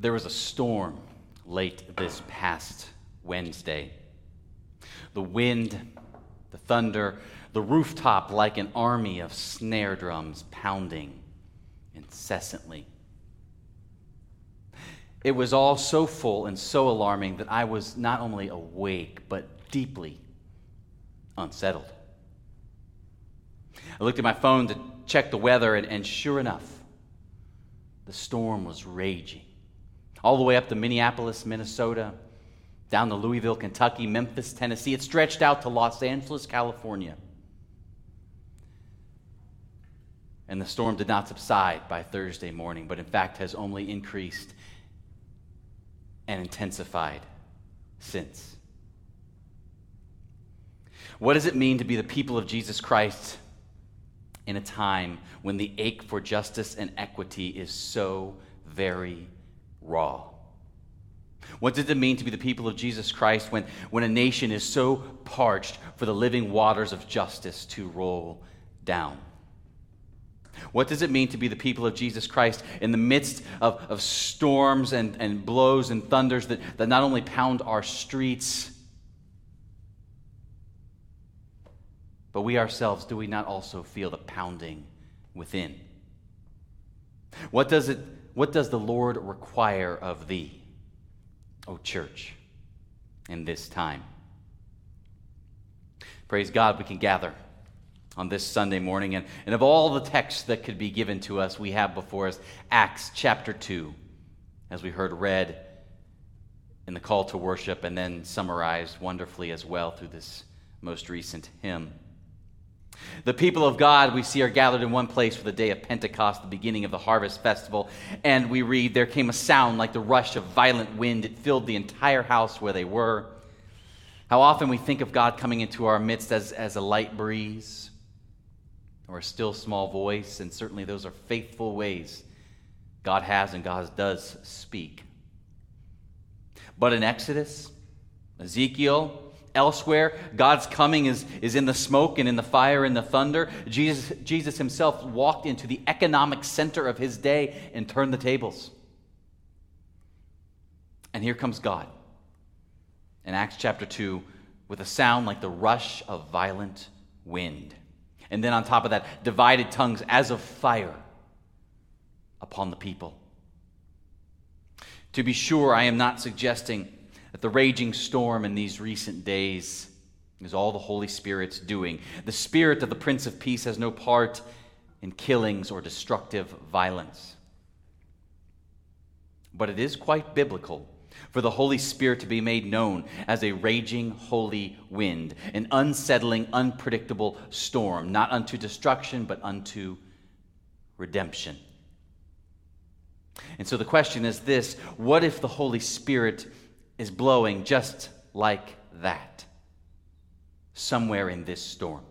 There was a storm late this past Wednesday. The wind, the thunder, the rooftop like an army of snare drums pounding incessantly. It was all so full and so alarming that I was not only awake, but deeply unsettled. I looked at my phone to check the weather, and, and sure enough, the storm was raging. All the way up to Minneapolis, Minnesota, down to Louisville, Kentucky, Memphis, Tennessee. It stretched out to Los Angeles, California. And the storm did not subside by Thursday morning, but in fact has only increased and intensified since. What does it mean to be the people of Jesus Christ in a time when the ache for justice and equity is so very raw? What does it mean to be the people of Jesus Christ when, when a nation is so parched for the living waters of justice to roll down? What does it mean to be the people of Jesus Christ in the midst of, of storms and, and blows and thunders that, that not only pound our streets, but we ourselves, do we not also feel the pounding within? What does, it, what does the Lord require of thee, O church, in this time? Praise God, we can gather on this Sunday morning. And, and of all the texts that could be given to us, we have before us Acts chapter 2, as we heard read in the call to worship and then summarized wonderfully as well through this most recent hymn. The people of God, we see, are gathered in one place for the day of Pentecost, the beginning of the harvest festival. And we read, There came a sound like the rush of violent wind. It filled the entire house where they were. How often we think of God coming into our midst as, as a light breeze, or a still small voice, and certainly those are faithful ways God has and God does speak. But in Exodus, Ezekiel, elsewhere, God's coming is, is in the smoke and in the fire and the thunder. Jesus, Jesus himself walked into the economic center of his day and turned the tables. And here comes God in Acts chapter 2 with a sound like the rush of violent wind. And then on top of that, divided tongues as of fire upon the people. To be sure, I am not suggesting that the raging storm in these recent days is all the Holy Spirit's doing. The Spirit of the Prince of Peace has no part in killings or destructive violence. But it is quite biblical for the Holy Spirit to be made known as a raging holy wind, an unsettling, unpredictable storm, not unto destruction, but unto redemption. And so the question is this what if the Holy Spirit is blowing just like that somewhere in this storm?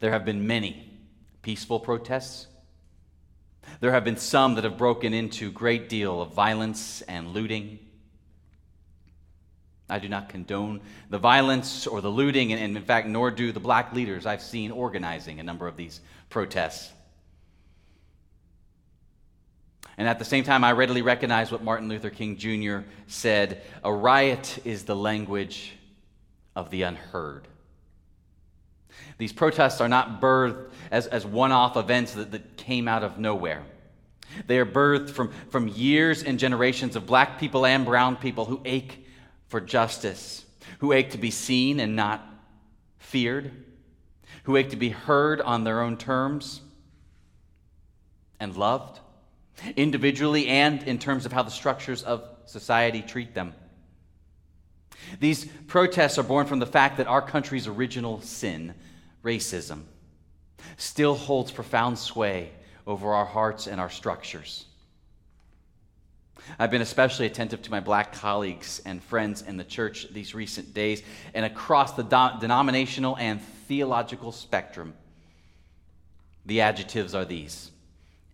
There have been many peaceful protests there have been some that have broken into great deal of violence and looting. I do not condone the violence or the looting, and in fact, nor do the black leaders I've seen organizing a number of these protests. And at the same time, I readily recognize what Martin Luther King Jr. said a riot is the language of the unheard. These protests are not birthed as, as one off events that, that came out of nowhere. They are birthed from, from years and generations of black people and brown people who ache for justice, who ache to be seen and not feared, who ache to be heard on their own terms and loved, individually and in terms of how the structures of society treat them. These protests are born from the fact that our country's original sin, racism, still holds profound sway over our hearts and our structures. I've been especially attentive to my black colleagues and friends in the church these recent days and across the do- denominational and theological spectrum. The adjectives are these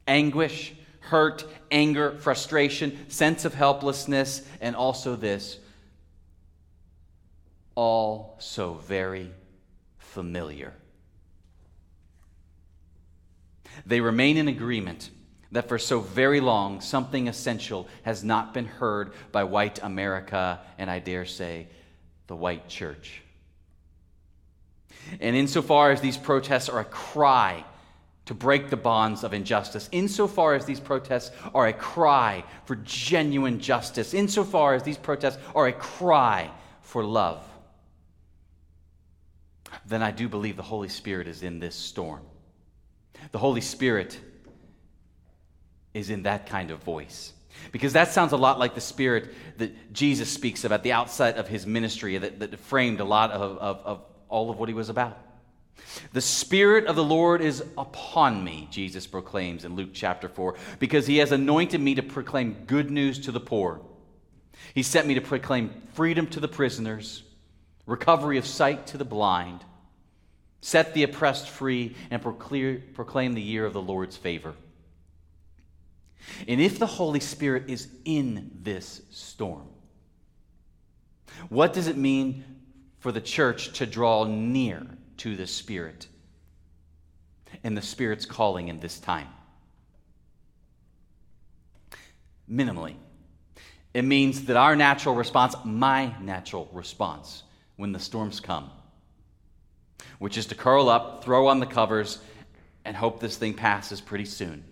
anguish, hurt, anger, frustration, sense of helplessness, and also this all so very familiar. They remain in agreement that for so very long something essential has not been heard by white America and I dare say the white church. And insofar as these protests are a cry to break the bonds of injustice, insofar as these protests are a cry for genuine justice, insofar as these protests are a cry for love, then I do believe the Holy Spirit is in this storm. The Holy Spirit is in that kind of voice. Because that sounds a lot like the spirit that Jesus speaks of at the outset of his ministry that, that framed a lot of, of, of all of what he was about. The Spirit of the Lord is upon me, Jesus proclaims in Luke chapter 4, because he has anointed me to proclaim good news to the poor. He sent me to proclaim freedom to the prisoners, recovery of sight to the blind, set the oppressed free, and proclaim the year of the Lord's favor. And if the Holy Spirit is in this storm, what does it mean for the church to draw near to the Spirit and the Spirit's calling in this time? Minimally, it means that our natural response, my natural response, when the storms come, which is to curl up, throw on the covers, and hope this thing passes pretty soon.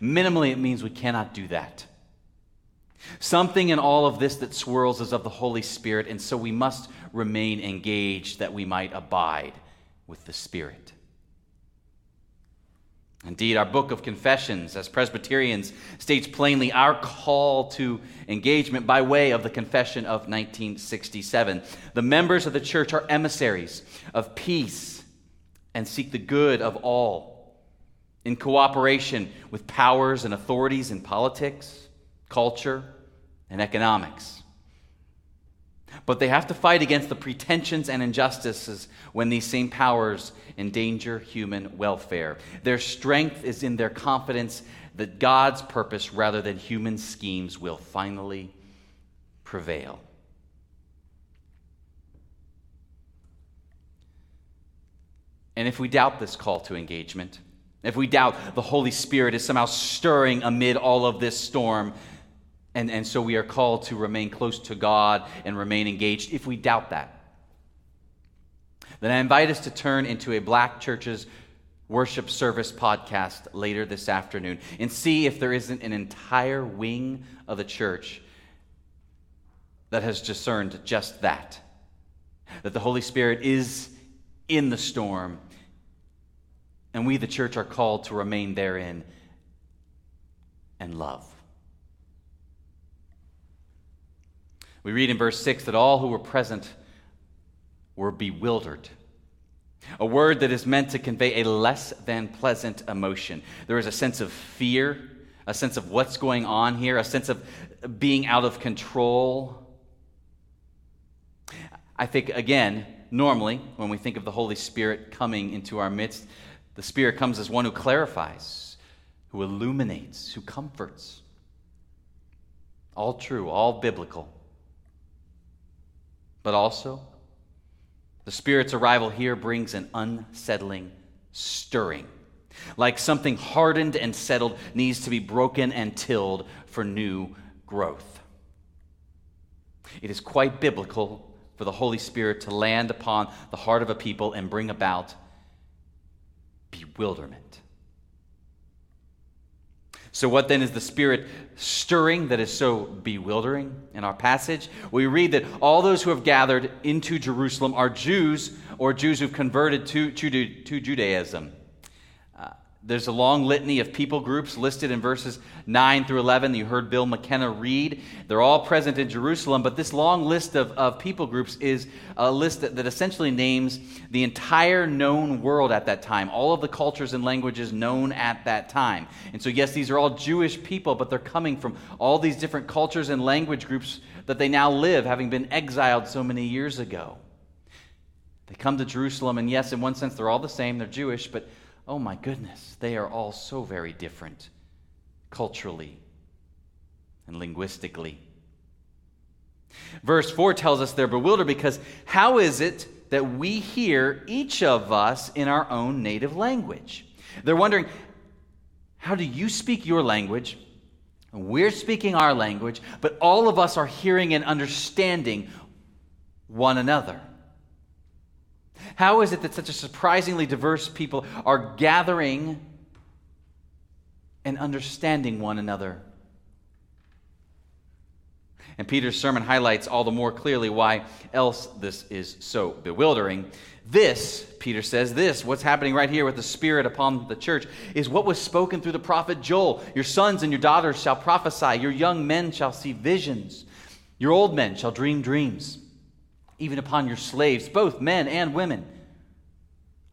Minimally, it means we cannot do that. Something in all of this that swirls is of the Holy Spirit, and so we must remain engaged that we might abide with the Spirit. Indeed, our book of confessions, as Presbyterians, states plainly our call to engagement by way of the Confession of 1967. The members of the church are emissaries of peace and seek the good of all in cooperation with powers and authorities in politics, culture, and economics. But they have to fight against the pretensions and injustices when these same powers endanger human welfare. Their strength is in their confidence that God's purpose rather than human schemes will finally prevail. And if we doubt this call to engagement, if we doubt the Holy Spirit is somehow stirring amid all of this storm, and, and so we are called to remain close to God and remain engaged, if we doubt that, then I invite us to turn into a Black Church's worship service podcast later this afternoon and see if there isn't an entire wing of the church that has discerned just that. That the Holy Spirit is in the storm and we, the church, are called to remain therein and love. We read in verse 6 that all who were present were bewildered. A word that is meant to convey a less than pleasant emotion. There is a sense of fear, a sense of what's going on here, a sense of being out of control. I think, again, normally, when we think of the Holy Spirit coming into our midst, the Spirit comes as one who clarifies, who illuminates, who comforts. All true, all biblical. But also, the Spirit's arrival here brings an unsettling stirring. Like something hardened and settled needs to be broken and tilled for new growth. It is quite biblical for the Holy Spirit to land upon the heart of a people and bring about bewilderment. So, what then is the Spirit stirring that is so bewildering in our passage? We read that all those who have gathered into Jerusalem are Jews or Jews who've converted to, to, to Judaism. There's a long litany of people groups listed in verses 9 through 11. You heard Bill McKenna read. They're all present in Jerusalem, but this long list of, of people groups is a list that, that essentially names the entire known world at that time, all of the cultures and languages known at that time. And so, yes, these are all Jewish people, but they're coming from all these different cultures and language groups that they now live, having been exiled so many years ago. They come to Jerusalem, and yes, in one sense, they're all the same. They're Jewish, but oh my goodness, they are all so very different culturally and linguistically. Verse 4 tells us they're bewildered because how is it that we hear each of us in our own native language? They're wondering, How do you speak your language? We're speaking our language, but all of us are hearing and understanding one another. How is it that such a surprisingly diverse people are gathering and understanding one another? And Peter's sermon highlights all the more clearly why else this is so bewildering. This, Peter says, this, what's happening right here with the Spirit upon the church, is what was spoken through the prophet Joel. Your sons and your daughters shall prophesy, your young men shall see visions, your old men shall dream dreams, even upon your slaves, both men and women.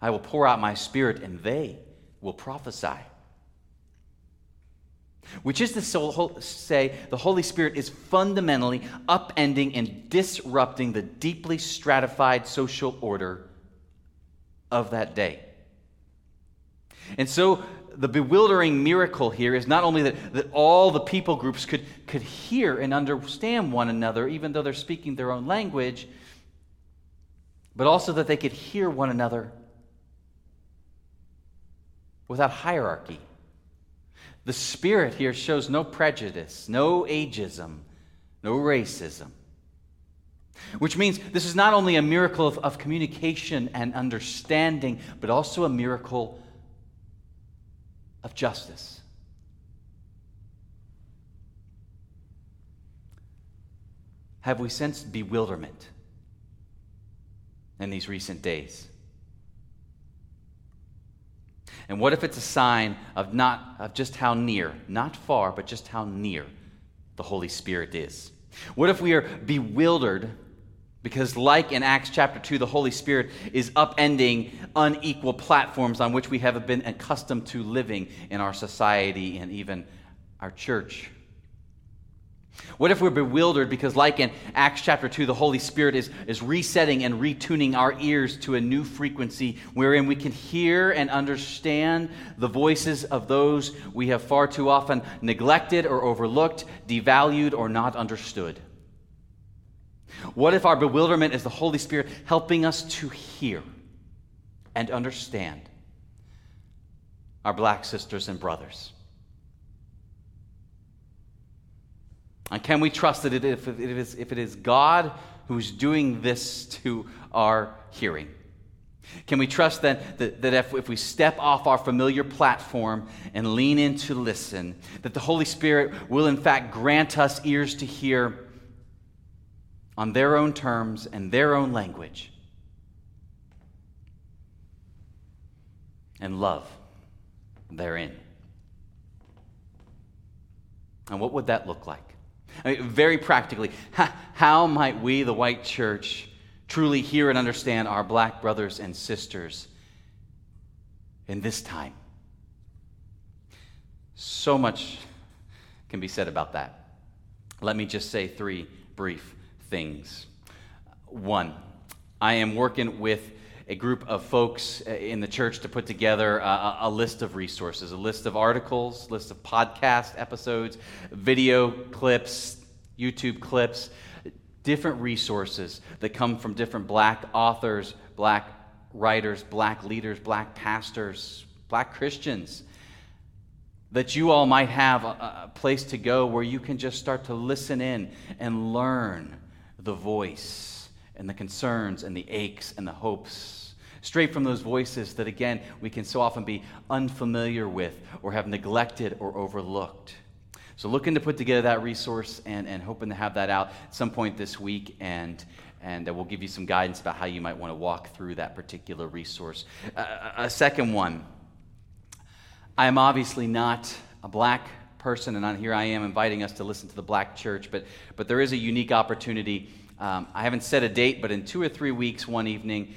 I will pour out my Spirit, and they will prophesy which is to say the Holy Spirit is fundamentally upending and disrupting the deeply stratified social order of that day. And so the bewildering miracle here is not only that, that all the people groups could, could hear and understand one another, even though they're speaking their own language, but also that they could hear one another without hierarchy the Spirit here shows no prejudice, no ageism, no racism. Which means this is not only a miracle of, of communication and understanding, but also a miracle of justice. Have we sensed bewilderment in these recent days? And what if it's a sign of not of just how near, not far, but just how near the Holy Spirit is? What if we are bewildered because like in Acts chapter 2 the Holy Spirit is upending unequal platforms on which we have been accustomed to living in our society and even our church? What if we're bewildered because, like in Acts chapter 2, the Holy Spirit is, is resetting and retuning our ears to a new frequency wherein we can hear and understand the voices of those we have far too often neglected or overlooked, devalued, or not understood? What if our bewilderment is the Holy Spirit helping us to hear and understand our black sisters and brothers? And can we trust that it, if, it is, if it is God who's doing this to our hearing? Can we trust that, that, that if, if we step off our familiar platform and lean in to listen, that the Holy Spirit will in fact grant us ears to hear on their own terms and their own language? And love therein. And what would that look like? I mean, very practically, how might we, the white church, truly hear and understand our black brothers and sisters in this time? So much can be said about that. Let me just say three brief things. One, I am working with a group of folks uh, in the church to put together a, a, list of resources, a list of articles, list of podcast episodes, video clips, YouTube clips, different resources that come from different black authors, black writers, black leaders, black pastors, black Christians. That you all might have a, a place to go where you can just start to listen in and learn the voice and the concerns and the aches and the hopes straight from those voices that, again, we can so often be unfamiliar with or have neglected or overlooked. So, looking to put together that resource and, and hoping to have that out at some point this week, and, and uh, we'll give you some guidance about how you might want to walk through that particular resource. Uh, a second one I am obviously not a black person, and here I am inviting us to listen to the black church, but, but there is a unique opportunity. Um, I haven't set a date, but in two or three weeks, one evening,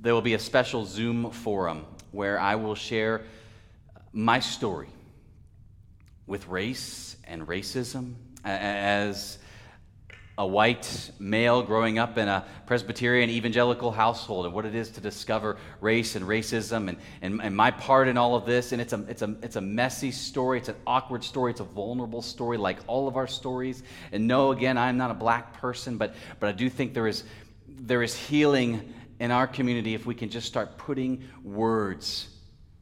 there will be a special Zoom forum where I will share my story with race and racism as a white male growing up in a Presbyterian evangelical household and what it is to discover race and racism and, and, and, my part in all of this. And it's a, it's, a, it's a messy story, it's an awkward story, it's a vulnerable story, like all of our stories. And no, again, I'm not a black person, but, but I do think there is, there is healing in our community if we can just start putting words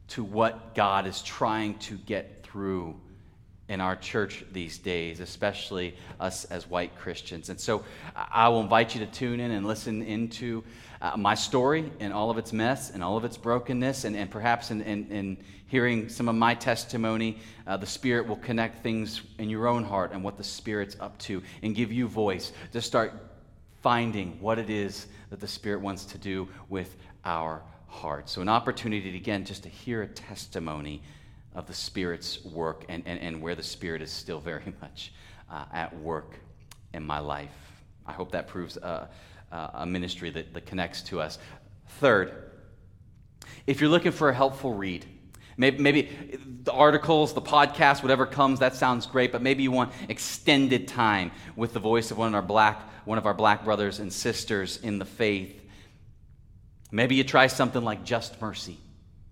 to what God is trying to get through in our church these days, especially us as white Christians. And so I will invite you to tune in and listen into uh, my story and all of its mess and all of its brokenness, and, and perhaps in, in, in hearing some of my testimony, uh, the Spirit will connect things in your own heart and what the Spirit's up to and give you voice to start finding what it is that the Spirit wants to do with our hearts. So, an opportunity, again, just to hear a testimony of the Spirit's work and, and, and where the Spirit is still very much uh, at work in my life. I hope that proves a, a ministry that, that connects to us. Third, if you're looking for a helpful read, Maybe, maybe, the articles, the podcast, whatever comes, that sounds great, but maybe you want extended time with the voice of one of our black, one of our black brothers and sisters in the faith. Maybe you try something like Just Mercy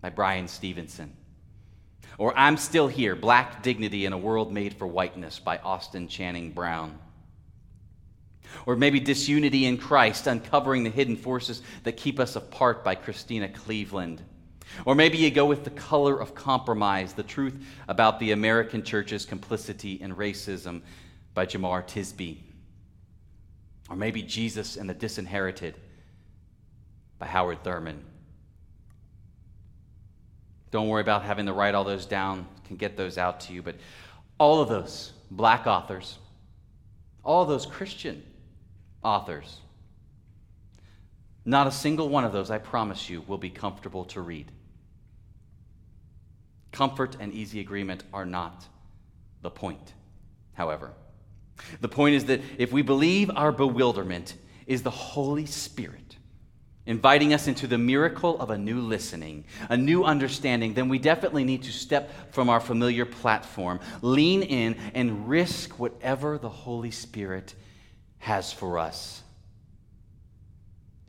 by Bryan Stevenson. Or I'm Still Here Black Dignity in a World Made for Whiteness by Austin Channing Brown. Or maybe Disunity in Christ, Uncovering the Hidden Forces That Keep Us Apart by Christena Cleveland. Or maybe you go with The Color of Compromise, The Truth About the American Church's Complicity in Racism by Jemar Tisby. Or maybe Jesus and the Disinherited by Howard Thurman. Don't worry about having to write all those down, can get those out to you. But all of those black authors, all those Christian authors, not a single one of those, I promise you, will be comfortable to read. Comfort and easy agreement are not the point, however. The point is that if we believe our bewilderment is the Holy Spirit, inviting us into the miracle of a new listening, a new understanding, then we definitely need to step from our familiar platform, lean in, and risk whatever the Holy Spirit has for us.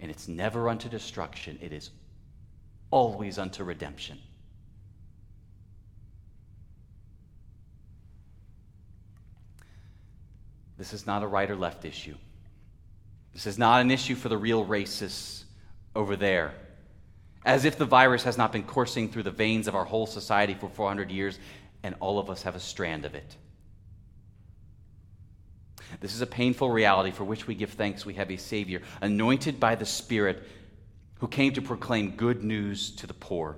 And it's never unto destruction, it is always unto redemption. This is not a right or left issue. This is not an issue for the real racists over there. As if the virus has not been coursing through the veins of our whole society for 400 years, and all of us have a strand of it. This is a painful reality for which we give thanks. We have a Savior, anointed by the Spirit, who came to proclaim good news to the poor,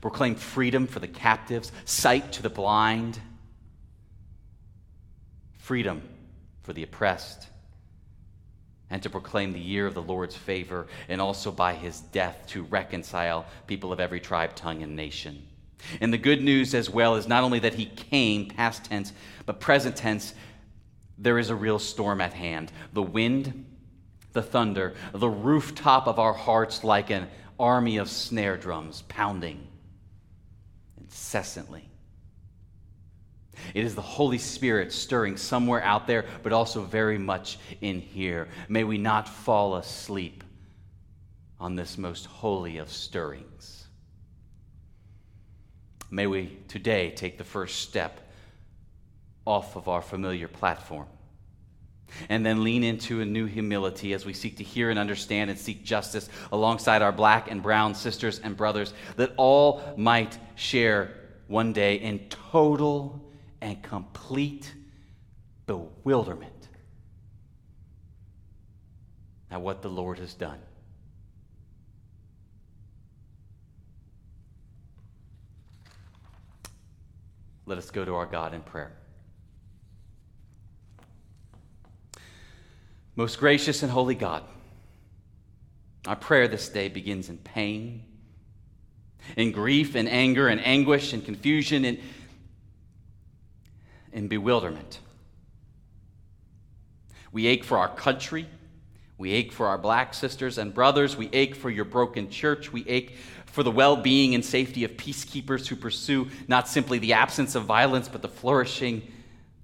proclaim freedom for the captives, sight to the blind, freedom for the oppressed, and to proclaim the year of the Lord's favor, and also by his death to reconcile people of every tribe, tongue, and nation. And the good news as well is not only that he came, past tense, but present tense, there is a real storm at hand. The wind, the thunder, the rooftop of our hearts like an army of snare drums pounding incessantly. It is the Holy Spirit stirring somewhere out there, but also very much in here. May we not fall asleep on this most holy of stirrings. May we today take the first step off of our familiar platform and then lean into a new humility as we seek to hear and understand and seek justice alongside our black and brown sisters and brothers, that all might share one day in total and complete bewilderment at what the Lord has done. Let us go to our God in prayer. Most gracious and holy God, our prayer this day begins in pain, in grief, in anger, in anguish, in confusion, in in bewilderment. We ache for our country. We ache for our black sisters and brothers. We ache for your broken church. We ache for the well being and safety of peacekeepers who pursue not simply the absence of violence, but the flourishing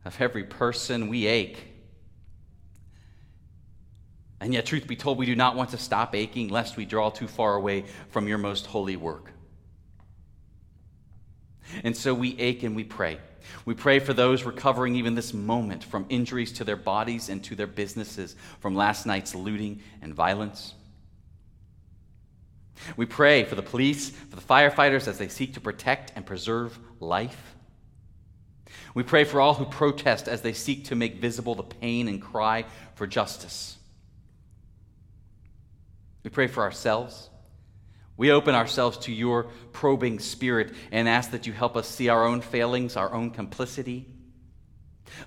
of every person. We ache. And yet, truth be told, we do not want to stop aching lest we draw too far away from your most holy work. And so we ache and we pray. We pray for those recovering even this moment from injuries to their bodies and to their businesses from last night's looting and violence. We pray for the police, for the firefighters as they seek to protect and preserve life. We pray for all who protest as they seek to make visible the pain and cry for justice. We pray for ourselves. We open ourselves to your probing spirit and ask that you help us see our own failings, our own complicity,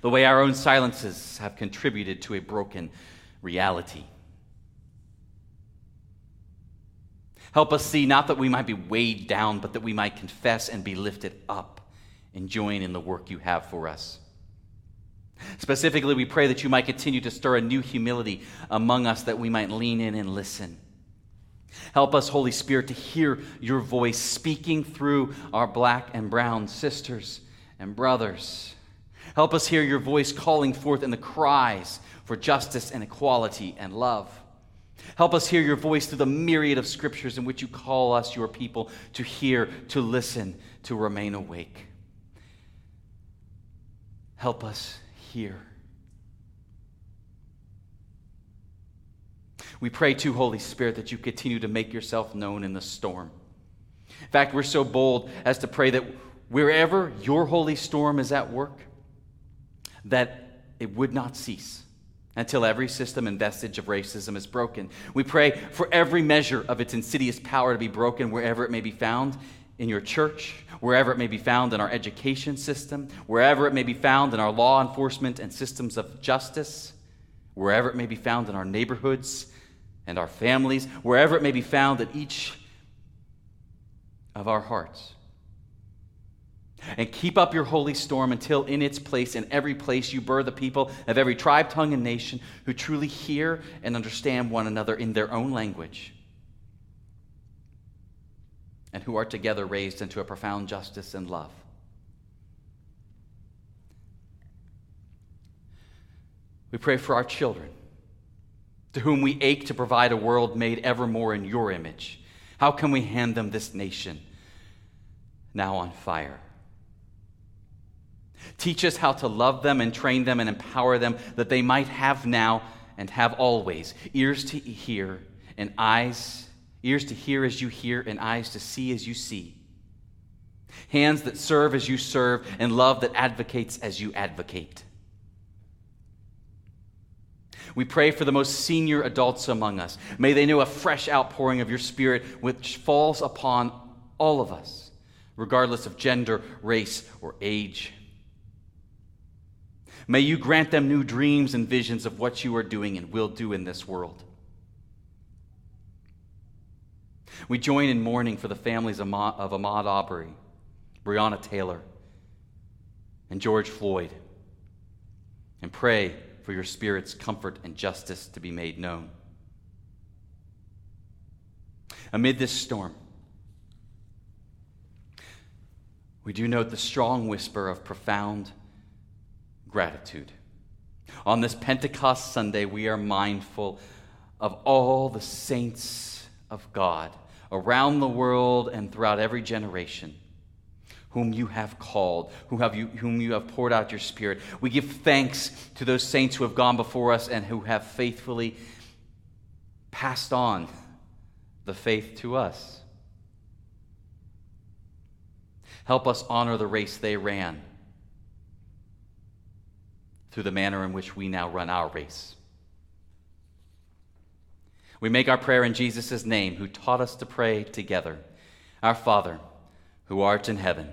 the way our own silences have contributed to a broken reality. Help us see not that we might be weighed down, but that we might confess and be lifted up and join in the work you have for us. Specifically, we pray that you might continue to stir a new humility among us, that we might lean in and listen. Help us, Holy Spirit, to hear your voice speaking through our black and brown sisters and brothers. Help us hear your voice calling forth in the cries for justice and equality and love. Help us hear your voice through the myriad of scriptures in which you call us, your people, to hear, to listen, to remain awake. Help us hear. We pray to Holy Spirit that you continue to make yourself known in the storm. In fact, we're so bold as to pray that wherever your holy storm is at work, that it would not cease until every system and vestige of racism is broken. We pray for every measure of its insidious power to be broken wherever it may be found in your church, wherever it may be found in our education system, wherever it may be found in our law enforcement and systems of justice, wherever it may be found in our neighborhoods and our families, wherever it may be found at each of our hearts. And keep up your holy storm until in its place, in every place, you burr the people of every tribe, tongue, and nation who truly hear and understand one another in their own language, and who are together raised into a profound justice and love. We pray for our children, to whom we ache to provide a world made evermore in your image. How can we hand them this nation now on fire? Teach us how to love them and train them and empower them that they might have now and have always ears to hear and eyes, ears to hear as you hear and eyes to see as you see. Hands that serve as you serve and love that advocates as you advocate. We pray for the most senior adults among us. May they know a fresh outpouring of your Spirit which falls upon all of us, regardless of gender, race, or age. May you grant them new dreams and visions of what you are doing and will do in this world. We join in mourning for the families of Ahmaud Arbery, Breonna Taylor, and George Floyd, and pray for your Spirit's comfort and justice to be made known. Amid this storm, we do note the strong whisper of profound gratitude. On this Pentecost Sunday, we are mindful of all the saints of God around the world and throughout every generation whom you have called, whom, have you, whom you have poured out your Spirit. We give thanks to those saints who have gone before us and who have faithfully passed on the faith to us. Help us honor the race they ran through the manner in which we now run our race. We make our prayer in Jesus' name, who taught us to pray together. Our Father, who art in heaven,